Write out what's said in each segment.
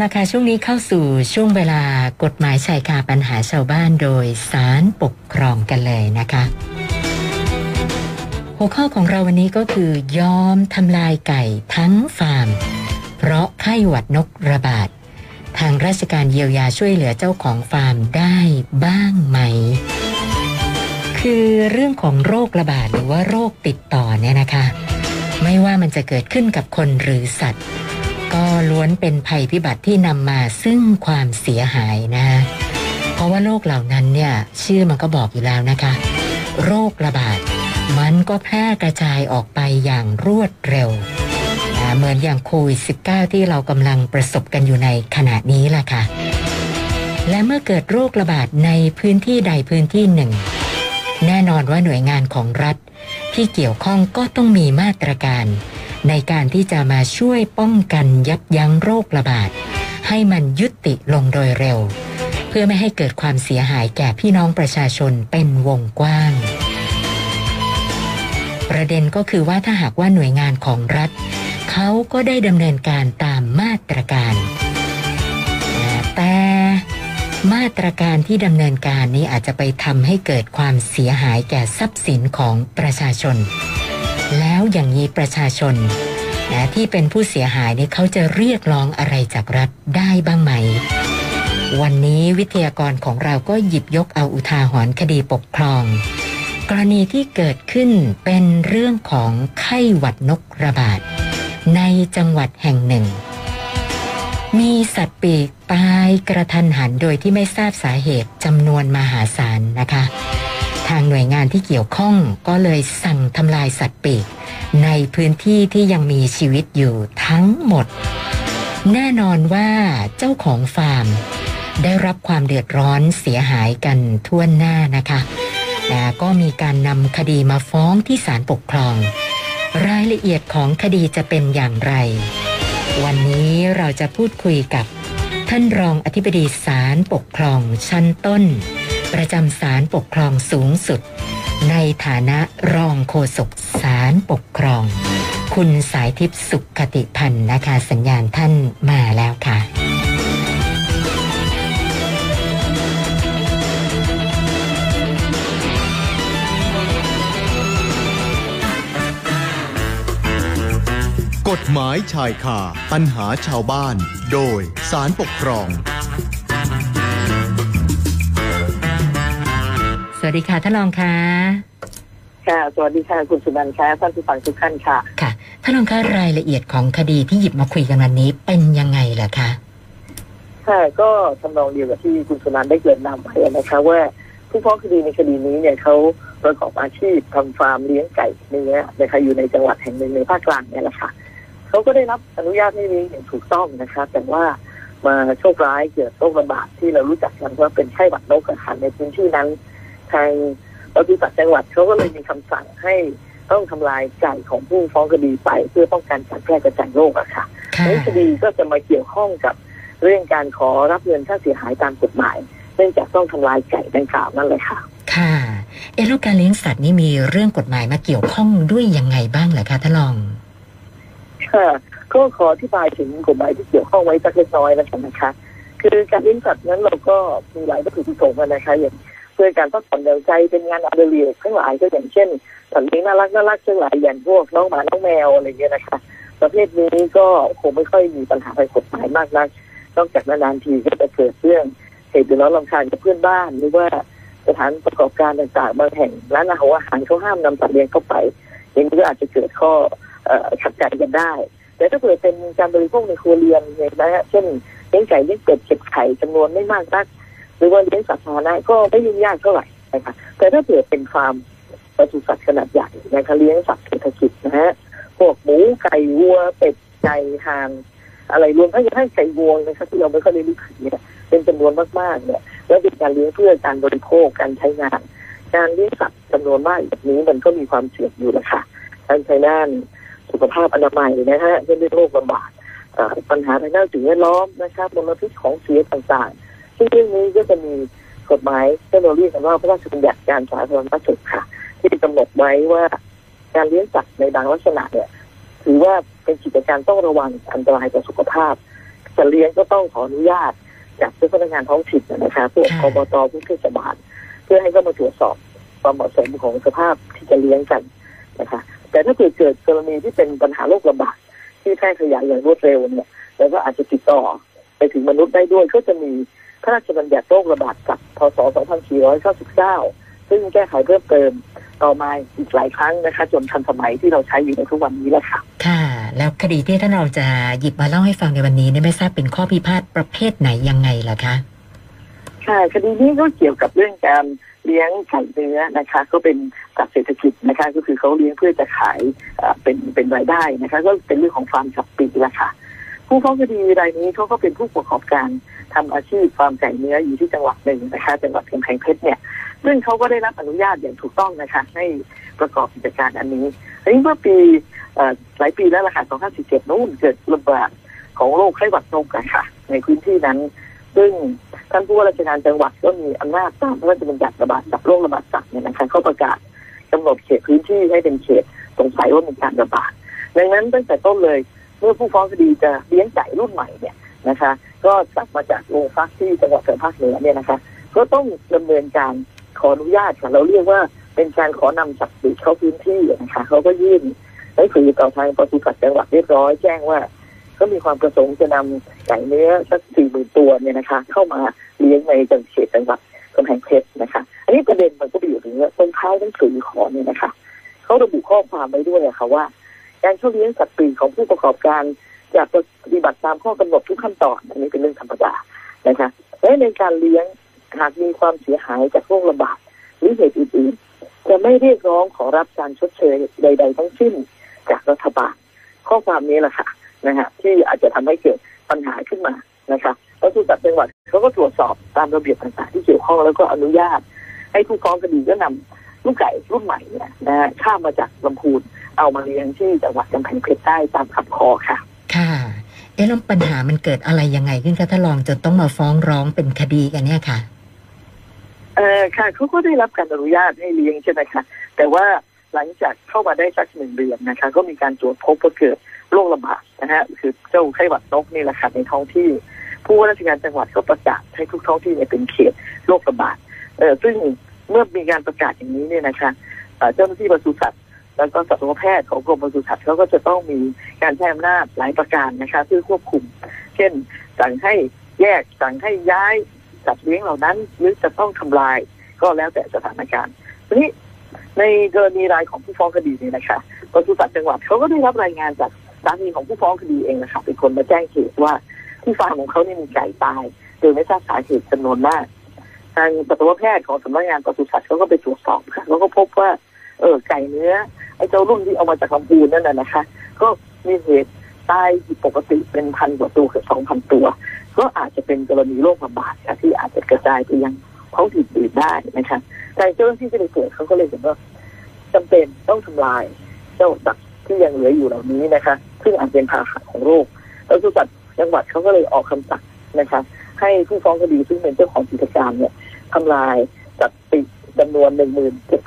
ละค่ะช่วงนี้เข้าสู่ช่วงเวลากฎหมายชายคาปัญหาชาวบ้านโดยสารปกครองกันเลยนะคะ หัวข้อของเราวันนี้ก็คือยอมทำลายไก่ทั้งฟาร์ม เพราะไข้หวัดนกระบาด ทางราชการเยียวยาช่วยเหลือเจ้าของฟาร์มได้บ้างไหม คือเรื่องของโรคระบาดหรือว่าโรคติดต่อเนี่ยนะคะ ไม่ว่ามันจะเกิดขึ้นกับคนหรือสัตว์ ก็ล้วนเป็นภัยพิบัติที่นำมาซึ่งความเสียหายนะ เพราะว่าโรคเหล่านั้นเนี่ยชื่อมันก็บอกอยู่แล้วนะคะ โรคระบาดมันก็แพร่กระจายออกไปอย่างรวดเร็วนะเหมือนอย่างโควิด -19 ที่เรากำลังประสบกันอยู่ในขณะนี้ล่ะค่ะ และเมื่อเกิดโรคระบาดในพื้นที่ใดพื้นที่หนึ่ง แน่นอนว่าหน่วยงานของรัฐที่เกี่ยวข้องก็ต้องมีมาตรการ ในการที่จะมาช่วยป้องกันยับยั้งโรคระบาด ให้มันยุติลงโดยเร็ว เพื่อไม่ให้เกิดความเสียหายแก่พี่น้องประชาชนเป็นวงกว้าง ประเด็นก็คือว่าถ้าหากว่าหน่วยงานของรัฐ เขาก็ได้ดำเนินการตามมาตรการ แต่มาตรการที่ดำเนินการนี้อาจจะไปทำให้เกิดความเสียหายแก่ทรัพย์สินของประชาชน แล้วอย่างนี้ประชาชนนะที่เป็นผู้เสียหายเนี่ยเขาจะเรียกร้องอะไรจากรัฐได้บ้างไหม วันนี้วิทยากรของเราก็หยิบยกเอาอุทาหรณ์คดีปกครอง กรณีที่เกิดขึ้นเป็นเรื่องของไข้หวัดนกระบาด ในจังหวัดแห่งหนึ่ง มีสัตว์ปีกตายกระทันหันโดยที่ไม่ทราบสาเหตุจำนวนมหาศาลนะคะ ทางหน่วยงานที่เกี่ยวข้องก็เลยสั่งทำลายสัตว์ปีก ในพื้นที่ที่ยังมีชีวิตอยู่ทั้งหมด แน่นอนว่าเจ้าของฟาร์ม ได้รับความเดือดร้อนเสียหายกันทั่วหน้านะคะแต่ก็มีการนำคดีมาฟ้องที่ศาลปกครอง รายละเอียดของคดีจะเป็นอย่างไร วันนี้เราจะพูดคุยกับท่านรองอธิบดีศาลปกครองชั้นต้น ประจำศาลปกครองสูงสุด ในฐานะรองโฆษกศาลปกครอง คุณสายทิพย์สุขคติพันธ์นะคะสัญญาณท่านมาแล้วค่ะกฎหมายชายคาปัญหาชาวบ้าน โดยสารปกครอง วัสดีค่ะท่านรองค่ะค่ะ สวัสดีค่ะ คุณสุนันท์ค่ะท่านผู้ฟังทุกท่านค่ะ ค่ะท่านรองคะรายละเอียดของคดีที่หยิบมาคุยกันวันนี้เป็นยังไงล่ะคะค่ะก็ทำนองเดียวกับที่คุณสุนันท์ได้เกริ่นนำไปนะคะว่าผู้ฟ้องคดีในคดีนี้เนี่ยเขาประกอบอาชีพทำฟาร์มเลี้ยงไก่เนื้อนะคะอยู่ในจังหวัดแห่งหนึ่งในภาคกลางเนี่ยแหละค่ะเขาก็ได้รับอนุญาตให้เลี้ยงอย่างถูกต้องนะคะ แต่ว่ามาโชคร้ายเกิดโรคระบาดที่เรารู้จักกันว่าเป็นไข้หวัดนกกระขันในพื้นที่นั้น ทางปศุสัตว์จังหวัดเขาก็เลยมีคำสั่งให้ต้องทำลายไก่ของผู้ฟ้องคดีไป เพื่อป้องกันการแพร่กระจายโรคอะค่ะค่ะในคดีก็จะมาเกี่ยวข้องกับเรื่องการขอรับเงินค่าเสียหายตามกฎหมาย เนื่องจากต้องทำลายไก่ดังกล่าวนั่นเลยค่ะ ค่ะ เอะแล้วการเลี้ยงสัตว์นี่มีเรื่องกฎหมายมาเกี่ยวข้องด้วยยังไงบ้างเหรอคะท่านรองค่ะก็ขออธิบายถึงกฎหมายที่เกี่ยวข้องไว้สักเล็กน้อยแล้วกันนะคะ คือการเลี้ยงสัตว์นั้นเราก็มีหลายวัตถุประสงค์นะคะอย่างเพื่อการพักผ่อนหย่อนใจเป็นงานอดิเรกทั้งหลายก็อย่างเช่นสัตว์เลี้ยงน่ารักน่ารักทั้งหลายอย่างพวกน้องหมาน้องแมวอะไรเงี้ยนะคะ ประเภทนี้ก็คงไม่ค่อยมีปัญหาทางกฎหมายมากนักนอกจากนานๆทีก็จะเกิดเรื่องเหตุเดือดร้อนรำคาญกับเพื่อนบ้าน หรือว่าสถานประกอบการต่างๆบางแห่งร้านอาหารเขาห้ามนำสัตว์เลี้ยงเข้าไปอย่างนี้ก็อาจจะเกิดข้อขัดใจกันได้ แต่ถ้าเกิดเป็นการบริโภคในครัวเรือนอย่างไรเช่นเลี้ยงไก่เลี้ยงเป็ดเก็บไข่จำนวนไม่มากนัก รือว่าเลี้ยงสัตว์สาธารณะก็ไม่ยุ่งยากเท่าไหร่นะคะแต่ถ้าเกิดเป็นฟาร์มปศุสัตว์ขนาดใหญ่นะคะเลี้ยงสัตว์เศรษฐกิจนะฮะพวกหมูไก่วัวเป็ดไก่ห่านอะไรรวมทั้งทั่งไก่งวนะครับที่เราไม่ค่อยได้รู้ถึงเนี่ยเป็นจำนวนมากๆเนี่ย แล้วเป็นการเลี้ยงเพื่อการบริโภคการใช้งาน การเลี้ยงสัตว์จำนวนมากแบบนี้มันก็มีความเสี่ยงอยู่แหละค่ะทั้งใช้ด้านสุขภาพอนามัยนะฮะเรื่องโรคระบาดปัญหาทางด้านสิ่งแวดล้อมนะครับมลพิษของเสียต่างๆ ซึ่งเรื่องนี้ก็จะมีกฎหมายเที่เราเรียกกันว่าพระราชบัญญัติการสาธารณสุขค่ะ ที่กำหนดไว้ว่าการเลี้ยงสัตว์ในบางลักษณะเนี่ยถือว่าเป็นกิจการต้องระวังอันตรายต่อสุขภาพจะเลี้ยงก็ต้องขออนุญาตจากเจ้าพนักงานท้องถิ่นนะคะพวกอบตผู้เทศบาลเพื่อให้เข้ามาตรวจสอบความเหมาะสมของสภาพที่จะเลี้ยงกันนะคะ แต่ถ้าเกิดเกิดกรณีที่เป็นปัญหาโรคระบาดที่แพร่ขยายอย่างรวดเร็วเนี่ยแล้วก็อาจจะติดต่อไปถึงมนุษย์ได้ด้วยก็จะมี พระราชบัญญัติโรคระบาดกับพศ 2499 ซึ่งแก้ไขเพิ่มเติมต่อมาอีกหลายครั้งนะคะ จนทันสมัยที่เราใช้อยู่ในทุกวันนี้แล้วค่ะ ค่ะ แล้วคดีที่ท่านเราจะหยิบมาเล่าให้ฟังในวันนี้เนี่ยไม่ทราบเป็นข้อพิพาทประเภทไหนยังไงล่ะคะค่ะคดีนี้ก็เกี่ยวกับเรื่องการเลี้ยงไก่เนื้อนะคะ ก็เป็นจากเศรษฐกิจนะคะ ก็คือเขาเลี้ยงเพื่อจะขายเอ่อเป็นเป็นรายได้นะคะ ก็เป็นเรื่องของฟาร์มจับปีละค่ะ ผู้ฟ้องคดีรายนี้เขาก็เป็นผู้ประกอบการทำอาชีพฟาร์มไก่เนื้ออยู่ที่จังหวัดหนึ่งนะคะจังหวัดกำแพงเพชรเนี่ย ซึ่งเขาก็ได้รับอนุญาตอย่างถูกต้องนะคะ ให้ประกอบกิจการอันนี้อันนี้เมื่อปีหลายปีแล้วล่ะค่ะ2547นู่นเกิดระบาดของโรคไข้หวัดนกค่ะ ในพื้นที่นั้น ซึ่งท่านผู้ว่าราชการจังหวัดก็มีอำนาจตามพระราชบัญญัติระบาดจับโรคระบาดสัตว์เนี่ยนะคะเขาประกาศกำหนดเขตพื้นที่ให้เป็นเขตสงสัยว่ามีการระบาดดังนั้นตั้งแต่ต้นเลย เมื่อผู้ฟ้องคดีจะเลี้ยงไก่รุ่นใหม่เนี่ยนะคะ ก็จับมาจากโรงฟักที่จังหวัดภาคเหนือเนี่ยนะคะ ก็ต้องดำเนินการขออนุญาตค่ะ เราเรียกว่าเป็นการขอนำสัตว์ปีกเข้าพื้นที่นะคะเขาก็ยื่นหนังสือต่อทางปศุสัตว์จังหวัดเรียบร้อยแจ้งว่า ก็มีความประสงค์จะนำไก่เนื้อสักสี่หมื่นตัวเนี่ยนะคะ เข้ามาเลี้ยงในจังหวัดเขตจังหวัดกำแพงเพชรนะคะ อันนี้ประเด็นมันก็ไปอยู่ถึงว่าตรงท้ายหนังสือขอเนี่ยนะคะเขาระบุข้อความไว้ด้วยะค่ะว่า การเข้าเลี้ยงสัตว์ปีกของผู้ประกอบการจะปฏิบัติตามข้อกำหนดทุกขั้นตอนอันนี้เป็นเรื่องธรรมดานะคะและในการเลี้ยงหากมีความเสียหายจากโรคระบาดหรือเหตุอื่นๆจะไม่เรียกร้องขอรับการชดเชยใด ๆ ทั้งสิ้นจากรัฐบาล ข้อความนี้แหละค่ะนะฮะที่อาจจะทำให้เกิดปัญหาขึ้นมานะคะแล้วสุสัตจังหวัดเขาก็ตรวจสอบตามระเบียบต่างๆที่เกี่ยวข้องแล้วก็อนุญาต ให้ผู้ฟ้องคดีก็นำ ลูกไก่รุ่นใหม่เนี่ยนะฮะข้ามมาจากลำพูนเอามาเลี้ยงที่จังหวัดกำแพงเพชรได้ตามคำขอค่ะ ค่ะเอ๊ะแล้วปัญหามันเกิดอะไรยังไงขึ้นคะท่านรองจนต้องมาฟ้องร้องเป็นคดีกันเนี่ยค่ะ เออค่ะเขาก็ได้รับการอนุญาตให้เลี้ยงใช่ไหมคะแต่ว่าหลังจากเข้ามาได้สักหนึ่งเดือนนะคะ ก็มีการตรวจพบว่าเกิดโรคระบาดนะฮะคือเจ้าไข้หวัดนกนี่แหละค่ะในท้องที่ ผู้ว่าราชการจังหวัดก็ประกาศให้ทุกท้องที่เนี่ยเป็นเขตโรคระบาดเออซึ่ง เมื่อมีการประกาศอย่างนี้เนี่ยนะคะเจ้าหน้าที่ปศุสัตว์แล้วก็สัตวแพทย์ของกรมปศุสัตว์เขาก็จะต้องมีการใช้อำนาจหลายประการนะคะเพื่อควบคุม เช่น สั่งให้แยกสั่งให้ย้ายสัตว์เลี้ยงเหล่านั้น หรือจะต้องทำลายก็แล้วแต่สถานการณ์ทีนี้ในกรณีรายของผู้ฟ้องคดีเนี่ยนะคะปศุสัตว์จังหวัดเขาก็ได้รับรายงานจากสามีของผู้ฟ้องคดีเองนะคะเป็นคนมาแจ้งเหตุว่าที่ฟาร์มของเขาเนี่ยมีไก่ตายโดยไม่ทราบสาเหตุจำนวนมาก ทางสัตวแพทย์ของสำนักงานปศุสัตว์เขาก็ไปตรวจสอบค่ะแล้วก็พบว่า เออไก่เนื้อไอ้เจ้ารุ่นที่เอามาจากลำพูนนั่นน่ะนะคะ ก็มีเหตุตายผิดปกติเป็นพันกว่าตัวเกือบสองพันตัว ก็อาจจะเป็นกรณีโรคระบาดค่ะที่อาจจะกระจายไปยังท้องถิ่นอื่นได้นะคะแต่เจ้าหน้าที่ที่ไปตรวจเขาก็เลยเห็นว่าจำเป็นต้องทำลายเจ้าสัตว์ที่ยังเหลืออยู่เหล่านี้นะคะ ซึ่งอาจเป็นพาหะของโรคแล้วสุสัตว์จังหวัดเขาก็เลยออกคำสั่งนะคะ ให้ผู้ฟ้องคดีซึ่งเป็นเจ้าของกิจการเนี่ย ทำลายสัตว์ปีกจำนวน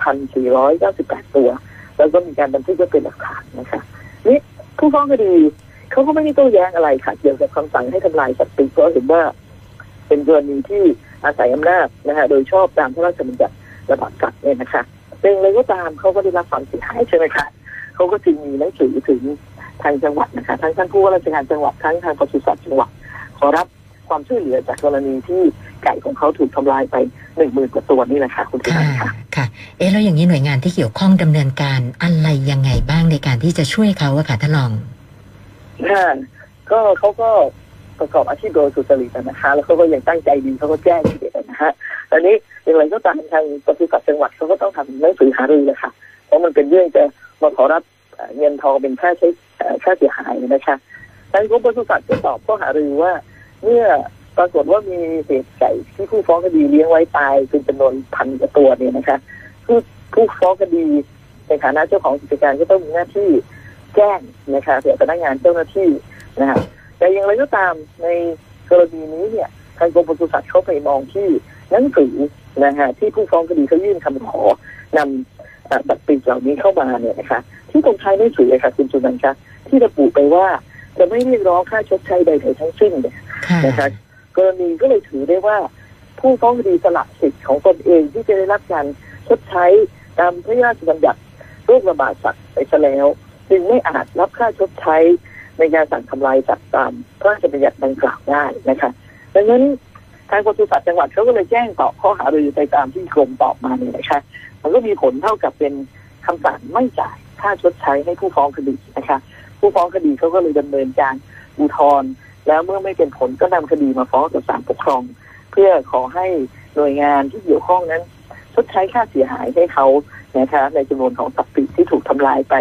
17,498 ตัว แล้วก็มีการบันทึกไว้เป็นหลักฐานนะคะนี่ผู้ฟ้องคดีเขาก็ไม่ได้โต้แย้งอะไรค่ะ เกี่ยวกับคำสั่งให้ทำลายสัตว์ปีกเพราะเห็นว่า เป็นกรณีที่อาศัยอำนาจนะคะโดยชอบตามพระราชบัญญัติระบาดสัตว์เนี่ยนะคะเป็นอะไรก็ตามเขาก็ได้รับความเสียหายใช่ไหมคะเขาก็จึงมีหนังสือถึงทางจังหวัดนะคะทั้งท่านผู้ว่าราชการจังหวัดทั้งทางปศุสัตว์จังหวัดขอรับ ความช่วยเหลือจากกรณีที่ไก่ของเขาถูกทำลายไปหนึ่งหมื่นกว่าตัวนี่แหละค่ะคุณผู้ชค่ะมค่ะค่ะเอ๊ะแล้วอย่างนี้หน่วยงานที่เกี่ยวข้องดำเนินการอะไรยังไงบ้างในการที่จะช่วยเขาอะค่ะท่านรองค่ะก็เขาก็ประกอบอาชีพโดยสุจริตนะคะแล้วเขาก็ยังตั้งใจดีเขาก็แจ้งทีเดียวนะฮะตอนนี้อย่างไรก็ตามทางปศุสัตว์จังหวัดเขาก็ต้องทำหนังสือหารือเลยค่ะเพราะมันเป็นเรื่องจะมาขอรับเอ่อเงินทองเป็นค่าใช้เอ่อค่าเสียหายนะคะทางกรมปศุสัตว์ก็ตอบข้อหารือว่า เมื่อปรากฏว่ามีเหตุไก่ที่ผู้ฟ้องคดีเลี้ยงไว้ตายเป็นจำนวนพันกว่าตัวเนี่ยนะคะผู้ผู้ฟ้องคดีในฐานะเจ้าของกิจการก็ต้องมีหน้าที่แจ้งนะคะเผื่อพนักงานเจ้าหน้าที่นะคะแต่อย่างไรก็ตามในกรณีนี้เนี่ยทางกรมปศุสัตว์เขาไปมองที่หนังสือนะฮะที่ผู้ฟ้องคดีเขายื่นคำขอนำบัตรปีกเหล่านี้เข้ามาเนี่ยนะคะ ที่ตรงท้ายหนังสือเลยค่ะคุณจุนันท์คะที่ระบุไปว่าจะไม่เรียกร้องค่าชดใช้ใดๆทั้งสิ้นเนี่ย นะคะกรณีก็เลยถือได้ว่า ผู้ฟ้องคดีสละสิทธิ์ของตนเองที่จะได้รับการชดใช้ตามพระราชบัญญัติโรคระบาดสัตว์ไปซะแล้ว จึงไม่อาจรับค่าชดใช้ในการสั่งทำลายสัตว์ตามพระราชบัญญัติดังกล่าวได้นะคะดังนั้นทางปศุสัตว์จังหวัดเขาก็เลยแจ้งตอบข้อหารือไปตามที่กรมตอบมาเนี่ยนะคะมันก็มีผลเท่ากับเป็นคำสั่งไม่จ่ายค่าชดใช้ให้ผู้ฟ้องคดีนะคะ ผู้ฟ้องคดีเขาก็เลยดำเนินการอุทธรณ์ แล้วเมื่อไม่เป็นผลก็นำคดีมาฟ้องต่อศาลปกครอง เพื่อขอให้หน่วยงานที่เกี่ยวข้องนั้นชดใช้ค่าเสียหายให้เขานะคะในจำนวนของสัตว์ปีกที่ถูกทำลายไป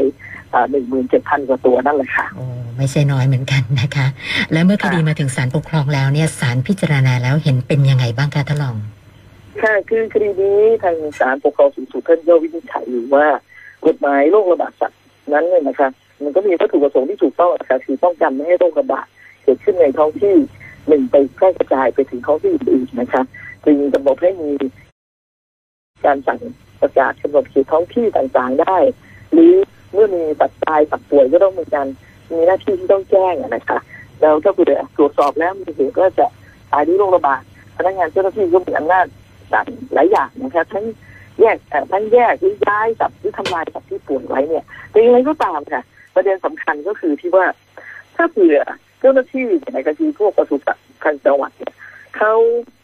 หนึ่งหมื่นเจ็ดพันกว่าตัวนั่นแหละค่ะโอ้ไม่ใช่น้อยเหมือนกันนะคะ แล้วเมื่อคดีมาถึงศาลปกครองแล้วเนี่ยศาลพิจารณาแล้วเห็นเป็นยังไงบ้างคะท่านรองค่ะคือคดีนี้ทางศาลปกครองสูงสุดท่านก็วินิจฉัยอยู่ว่ากฎหมายโรคระบาดสัตว์นั้นเนี่ยนะคะ มันก็มีวัตถุประสงค์ที่ถูกต้องนะคะคือป้องกันไม่ให้โรคระบาด เกิดขึ้นในท้องที่หนึ่งไปแพร่กระจายไปถึงท้องที่อื่นๆนะคะจึงกำหนดให้มีการสั่งประกาศกำหนดเขตท้องที่ต่างๆได้ หรือเมื่อมีสัตว์ตายสัตว์ป่วยก็ต้องมีการมีหน้าที่ที่ต้องแจ้งนะคะแล้วถ้าเผื่อตรวจสอบแล้วมีเหตุว่าจะตายด้วยโรคระบาดพนักงานเจ้าหน้าที่ก็มีอำนาจสั่งหลายอย่างนะคะทั้งแยกทั้งแยกหรือย้ายสัตว์หรือทำลายสัตว์ที่ป่วยไว้เนี่ยแต่อย่างไรก็ตามค่ะ ประเด็นสำคัญก็คือที่ว่าถ้าเผื่อ เจ้าหน้าที่ในกรณีพวกปศุสัตว์ทางจังหวัดเนี่ยเขา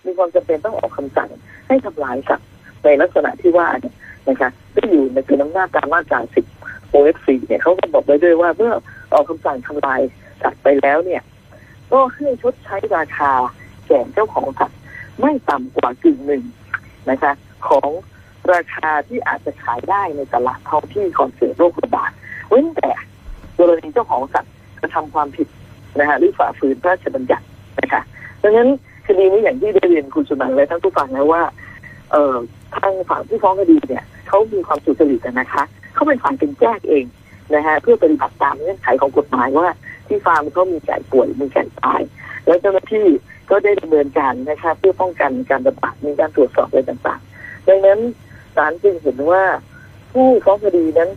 มีความจำเป็นต้องออกคำสั่งให้ทำลายสัตว์ในลักษณะที่ว่าเนี่ยนะคะก็อยู่ในเป็นอำนาจตามมาตราสิบโอเอฟซีเนี่ยเขาก็บอกไว้ด้วยว่าเมื่อออกคำสั่งทำลายสัตว์ไปแล้วเนี่ย ก็ให้ชดใช้ราคาแก่เจ้าของสัตว์ไม่ต่ำกว่ากึ่งหนึ่งนะคะ ของราคาที่อาจจะขายได้ในตลาดท้องที่ก่อนเกิดโรคระบาดเว้นแต่กรณีเจ้าของสัตว์กระทำความผิด นะคะหรือฝ่าฝืนพระราชบัญญัตินะคะดังนั้นคดีนี้อย่างที่ได้เรียนคุณสุนันท์และท่านผู้ฟังแล้วว่าเอ่อทางฝั่งผู้ฟ้องคดีเนี่ยเขามีความสุจริตนะคะเขาเป็นฝ่ายเป็นแจ้งเองนะฮะเพื่อปฏิบัติตามเงื่อนไขของกฎหมายว่าที่ฟาร์มเขามีไก่ป่วยมีไก่ตาย แล้วเจ้าหน้าที่ก็ได้ดำเนินการนะคะเพื่อป้องกันการระบาดมีการตรวจสอบอะไรต่างๆ ดังนั้นศาลจึงเห็นว่าผู้ฟ้องคดีนั้น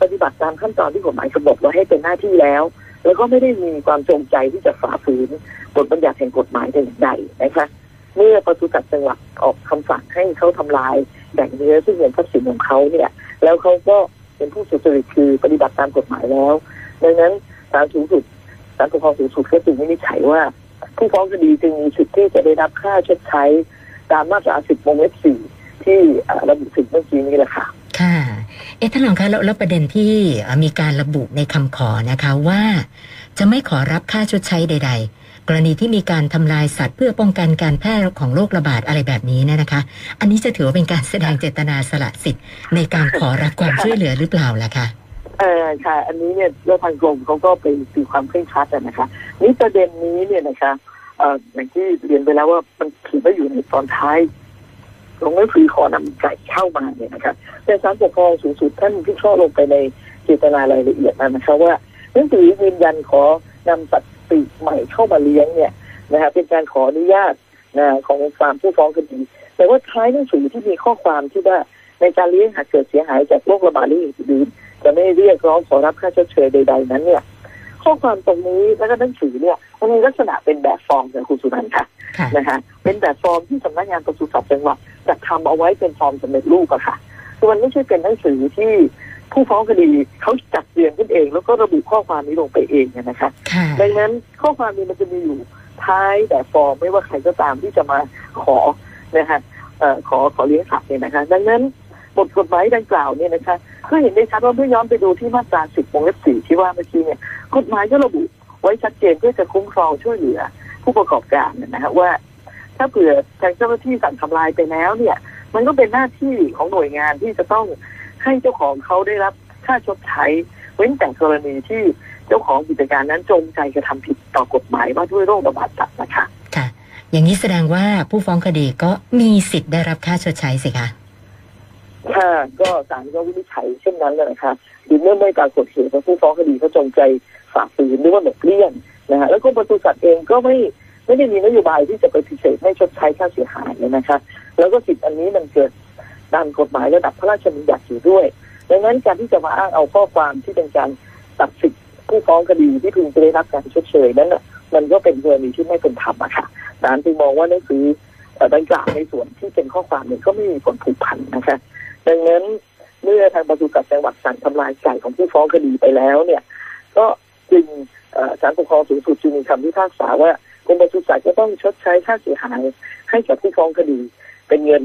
ปฏิบัติตามขั้นตอนที่กฎหมายกำหนดไว้ให้เป็นหน้าที่แล้ว แล้วก็ไม่ได้มีความจงใจที่จะฝ่าฝืนบทบัญญัติแห่งกฎหมายใดๆนะคะ เมื่อปศุสัตว์จังหวัดออกคำสั่งให้เขาทำลายแบ่งเนื้อซึ่งเป็นทรัพย์สินของเขาเนี่ย แล้วเขาก็เป็นผู้สุจริตคือปฏิบัติตามกฎหมายแล้ว ดังนั้นศาลสูงสุดศาลปกครองสูงสุดก็จึงวินิจฉัยว่า ผู้ฟ้องคดีจึงมีสิทธิ์ที่จะได้รับค่าชดใช้ตามมาตราสิบวงเล็บสี่ที่ระบุถึงเมื่อกี้นี้แหละค่ะ ค่ะ เอ๊ะท่านรองคะแล้วแล้วประเด็นที่มีการระบุในคำขอนะคะว่า จะไม่ขอรับค่าชดใช้ใด ๆ กรณีที่มีการทำลายสัตว์เพื่อป้องกันการแพร่ของโรคระบาดอะไรแบบนี้เนี่ยนะคะ อันนี้จะถือว่าเป็นการแสดงเจตนาสละสิทธิ์ ในการขอรับความช่วยเหลือหรือเปล่าล่ะคะเออค่ะ อันนี้เนี่ยเรื่องทางกรมเขาก็ไปตีความเคร่งครัดนะคะนี่ประเด็นนี้เนี่ยนะคะเอ่ออย่างที่เรียนไปแล้วว่ามันถือว่าอยู่ในตอนท้าย ลงไม่ฟรีขอนำไก่เข้ามาเนี่ยนะคะแต่ศาลปกครองสูงสุดท่านพิเคราลงไปในเจตนารายละเอียดนะคะว่าหนังสือยืนยันขอนำสัตว์ปีกใหม่เข้ามาเลี้ยงเนี่ยนะคะเป็นการขออนุญาตนะของฟาร์มผู้ฟ้องคดีแต่ว่าท้ายหนังสือที่มีข้อความที่ว่าในการเลี้ยงหากเกิดเสียหายจากโรคระบาดหรืออื่นจะไม่เรียกร้องขอรับค่าชดเชยใด ๆ นั้นเนี่ย ข้อความตรงนี้แล้วก็หนังสือเนี่ยมันมีลักษณะเป็นแบบฟอร์มจากคุณสุนันท์ค่ะค่ะนะคะเป็นแบบฟอร์มที่สำนักงานปศุสัตว์จังหวัดจัดทำเอาไว้เป็นฟอร์มสำเร็จรูปอะค่ะคือมันไม่ใช่เป็นหนังสือที่ผู้ฟ้องคดีเขาจัดเรียงขึ้นเอง แล้วก็ระบุข้อความนี้ลงไปเองเนี่ยนะคะค่ะดังนั้นข้อความนี้มันจะมีอยู่ท้ายแบบฟอร์มไม่ว่าใครก็ตามที่จะมาขอนะคะเอ่อขอขอเลี้ยงสัตว์เนี่ยนะคะ ดังนั้น บทกฎหมายดังกล่าวเนี่ยนะคะก็เห็นได้ชัดว่าเมื่อย้อนไปดูที่มาตราสิบวงเล็บสี่ที่ว่าเมื่อกี้เนี่ยกฎหมายก็ระบุไว้ชัดเจนเพื่อจะคุ้มครองช่วยเหลือ ผู้ประกอบการเนยนะฮะว่า ถ้าเผื่อทางเจ้าหน้าที่สั่งทำลายไปแล้วเนี่ย มันก็เป็นหน้าที่ของหน่วยงานที่จะต้องให้เจ้าของเขาได้รับค่าชดใช้เว้นแต่กรณีที่เจ้าของกิจการนั้นจงใจกระทำผิดต่อกฎหมายว่าด้วยโรคระบาดสัตว์นะคะ ค่ะ อย่างนี้แสดงว่าผู้ฟ้องคดีก็มีสิทธิ์ได้รับค่าชดใช้สิคะ ค่ะก็ศาลก็วินิจฉัยเช่นนั้นเลยนะคะคือเมื่อไม่ปรากฏเหตุว่าผู้ฟ้องคดีเขาจงใจฝ่าฝืนหรือว่าหลบเลี่ยงนะฮะแล้วก็ปศุสัตว์เองก็ไม่ไม่ได้มีนโยบายที่จะไปฏิเสธให้ชดใช้ค่าเสียหายเลยนะคะ แล้วก็สิทธิ์อันนี้มันเกิดตามกฎหมายระดับพระราชบัญญัติอยู่ด้วย ดังนั้นการที่จะมาอ้างเอาข้อความที่เป็นการตัดสิทธิ์ผู้ฟ้องคดีที่พึงจะได้รับการชดเชยนั้นน่ะมันก็เป็นกรณีที่ไม่เป็นธรรมอะค่ะศาลจึงมองว่าหนังสือเอ่อดังกล่าวในส่วนที่เป็นข้อความเนี่ยก็ไม่มีผลผูกพันนะคะ ดังนั้นเมื่อทางปศุสัตว์จังหวัดสั่งทำลายไก่ของผู้ฟ้องคดีไปแล้วเนี่ย ก็จึงเอ่อศาลปกครองสูงสุดจึงมีคำพิพากษาว่ากรมปศุสัตว์จะต้องชดใช้ค่าเสียหายให้กับผู้ฟ้องคดี เป็นเงิน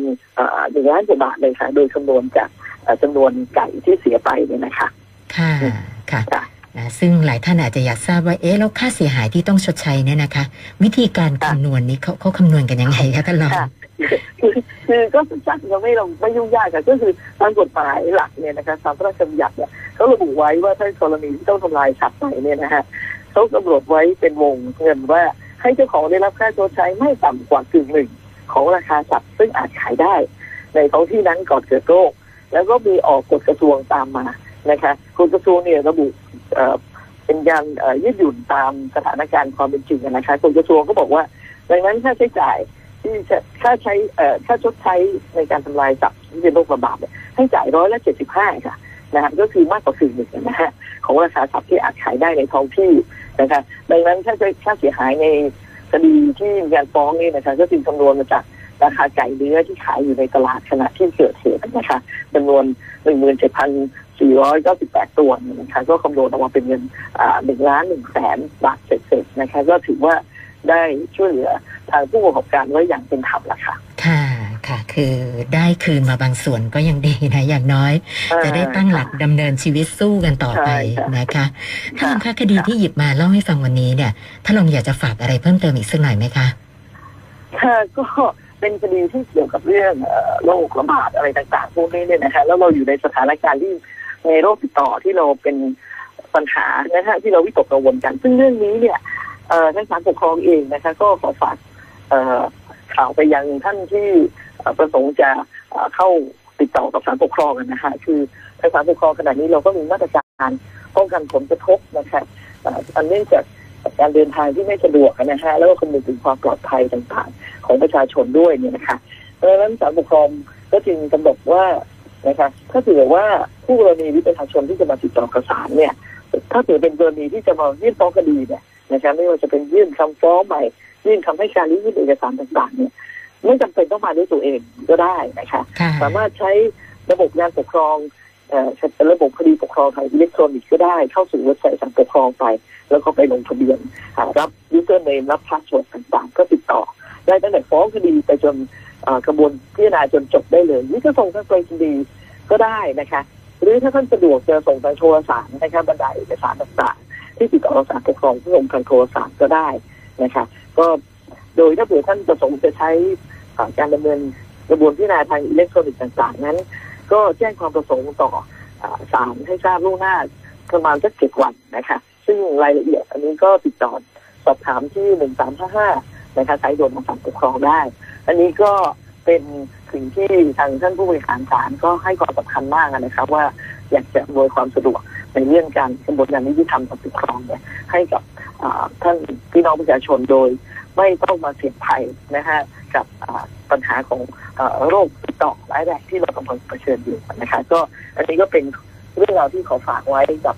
หนึ่งล้านกว่าบาทเลยค่ะ โดยคำนวณจากเอ่อจำนวนไก่ที่เสียไปเนี่ยนะคะค่ะค่ะค่ะนะซึ่งหลายท่านอาจจะอยากทราบว่าเอ๊ะแล้วค่าเสียหายที่ต้องชดใช้เนี่ยนะคะ วิธีการค่ะคำนวณนี้เขาเขาคำนวณกันยังไงคะท่านรอง คือก็สั้นๆก็ไม่ลงไม่ยุ่งยากค่ะก็คือตามกฎหมายหลักเนี่ยนะคะตามพระราชบัญญัติเนี่ยเขาระบุไว้ว่าถ้ากรณีที่ต้องทำลายสัตว์ไปเนี่ยนะฮะเขากำหนดไว้เป็นวงเงินว่าให้เจ้าของได้รับค่าชดใช้ไม่ต่ำกว่ากึ่งหนึ่งของราคาสัตว์ซึ่งอาจขายได้ ในท้องที่นั้นก่อนเกิดโรค แล้วก็มีออกกฎกระทรวงตามมานะคะกฎกระทรวงเนี่ยระบุเอ่อเป็นการยืดหยุ่นตามสถานการณ์ความเป็นจริงนะคะกฎกระทรวงก็บอกว่า ดังนั้นค่าใช้จ่าย ที่จะค่าใช้เอ่อค่าชดใช้ในการทำลายสัตว์ที่เป็นโรคระบาดเนี่ยให้จ่ายร้อยละเจ็ดสิบห้าค่ะนะฮะก็คือมากกว่าสิ่หนึ่งนะฮะของราคาสัตว์ที่อาจขายได้ในท้องที่นะคะดังนั้นค่าใช้ค่าเสียหายในคดีที่มีการฟ้องนี่นะคะก็จึงคำนวณมาจากราคาไก่เนื้อที่ขายอยู่ในตลาดขณะที่เกิดเหตุนะคะจำนวนหนึ่งหมื่นเจ็ดพันสี่ร้อยเก้าสิบแปดตัวนะคะก็คำนวณออกมาเป็นเงินหนึ่งล้านหนึ่งแสนบาทเศษๆนะคะก็ถือว่า ได้ช่วยเหลือทางผู้ประกอบการไว้อย่างเป็นธรรมละค่ะค่ะค่ะ คือได้คืนมาบางส่วนก็ยังดีนะ อย่างน้อย จะได้ตั้งหลักดำเนินชีวิตสู้กันต่อไปใช่ค่ะนะคะถ้าลองค่ะคะคดีที่หยิบมาเล่าให้ฟังวันนี้เนี่ยถ้าลองอยากจะฝากอะไรเพิ่มเติมอีกสักหน่อยไหมคะค่ะก็เป็นคดีที่เกี่ยวกับเรื่องเอ่อโรคระบาดอะไรต่างๆพวกนี้เนี่ยนะคะแล้วเราอยู่ในสถานการณ์ที่ในโรคติดต่อที่เราเป็นปัญหานะฮะที่เราวิตกกังวลกัน ซึ่งเรื่องนี้เนี่ย เอ่อทางศาลปกครองเองนะคะ ก็ขอฝากเอ่อข่าวไปยังท่านที่ประสงค์จะเข้าติดต่อกับศาลปกครองกันนะคะคือทางศาลปกครองขณะนี้เราก็มีมาตรการป้องกันผลกระทบนะคะอันเนื่องจากการเดินทางที่ไม่สะดวกนะฮะแล้วก็คำนึงถึงความปลอดภัยต่างๆ ของประชาชนด้วยเนี่ยนะคะเพราะฉะนั้นศาลปกครองก็จึงกำหนดว่านะคะถ้าถือว่าผู้กรณีหรือประชาชนที่จะมาติดต่อกับศาลเนี่ย ถ้าถือเป็นกรณีที่จะมายื่นฟ้องคดีเนี่ย นะคะไม่ว่าจะเป็นยื่นคำฟ้องใหม่ ยื่นคำให้การหรือยื่นเอกสารต่างๆ เนี่ย ไม่จำเป็นต้องมาด้วยตัวเองก็ได้นะคะค่ะสามารถใช้ระบบงานปกครองเอ่อเป็นระบบคดีปกครองทางอิเล็กทรอนิกส์ก็ได้เข้าสู่เว็บไซต์ศาลปกครองไป แล้วก็ไปลงทะเบียนหารับ username รับ password ต่างๆ ก็ติดต่อ ได้ตั้งแต่ฟ้องคดีไปจนเอ่อกระบวนพิจารณาจนจบได้เลยนี่ก็ส่งทางไปรษณีย์ก็ได้นะคะ หรือถ้าท่านสะดวกจะส่งทางโทรศัพท์นะคะบรรดาเอกสารต่างๆ ที่ติดต่อศาลปกครองที่ลงทางโทรสารก็ได้นะคะก็โดยถ้าเผื่อท่านประสงค์จะใช้การดำเนินกระบวนพิจารณาทางอิเล็กทรอนิกส์ต่างๆ นั้น ก็แจ้งความประสงค์ต่อเอ่อศาลให้ทราบล่วงหน้าประมาณสักเจ็ดวันนะคะซึ่งรายละเอียดอันนี้ก็ติดต่อสอบถามที่หนึ่งสามห้าห้านะคะสายด่วนของศาลปกครองได้ อันนี้ก็เป็นสิ่งที่ทางท่านผู้บริหารศาลก็ให้ความสำคัญมากนะครับว่าอยากจะอำนวยความสะดวก ในเรื่องการกระบวนการยุติธรรมกับปกครองเนี่ยให้กับท่านพี่น้องประชาชนโดยไม่ต้องมาเสี่ยงภัยนะฮะกับปัญหาของอโรคติดต่อร้ายแรงที่เรากำลังเผชิญอยู่นะคะก็อันนี้ก็เป็นเรื่องราวที่ขอฝากไว้กับ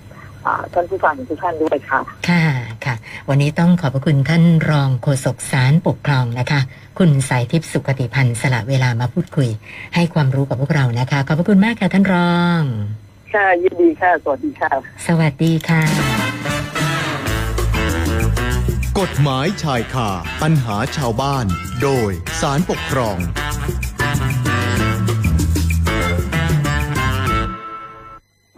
ท่านผู้ฟังทุกท่านด้วยค่ะ ค่ะ ค่ะ วันนี้ต้องขอบพระคุณท่านรองโฆษกสารปกครองนะคะ คุณสายทิพย์สุขติพันธ์สละเวลามาพูดคุย ให้ความรู้กับพวกเรานะคะ ขอบพระคุณมากค่ะท่านรอง ค่ะยินดีค่ะ สวัสดีค่ะ สวัสดีค่ะ กฎหมายชายคาปัญหาชาวบ้าน โดยสารปกครอง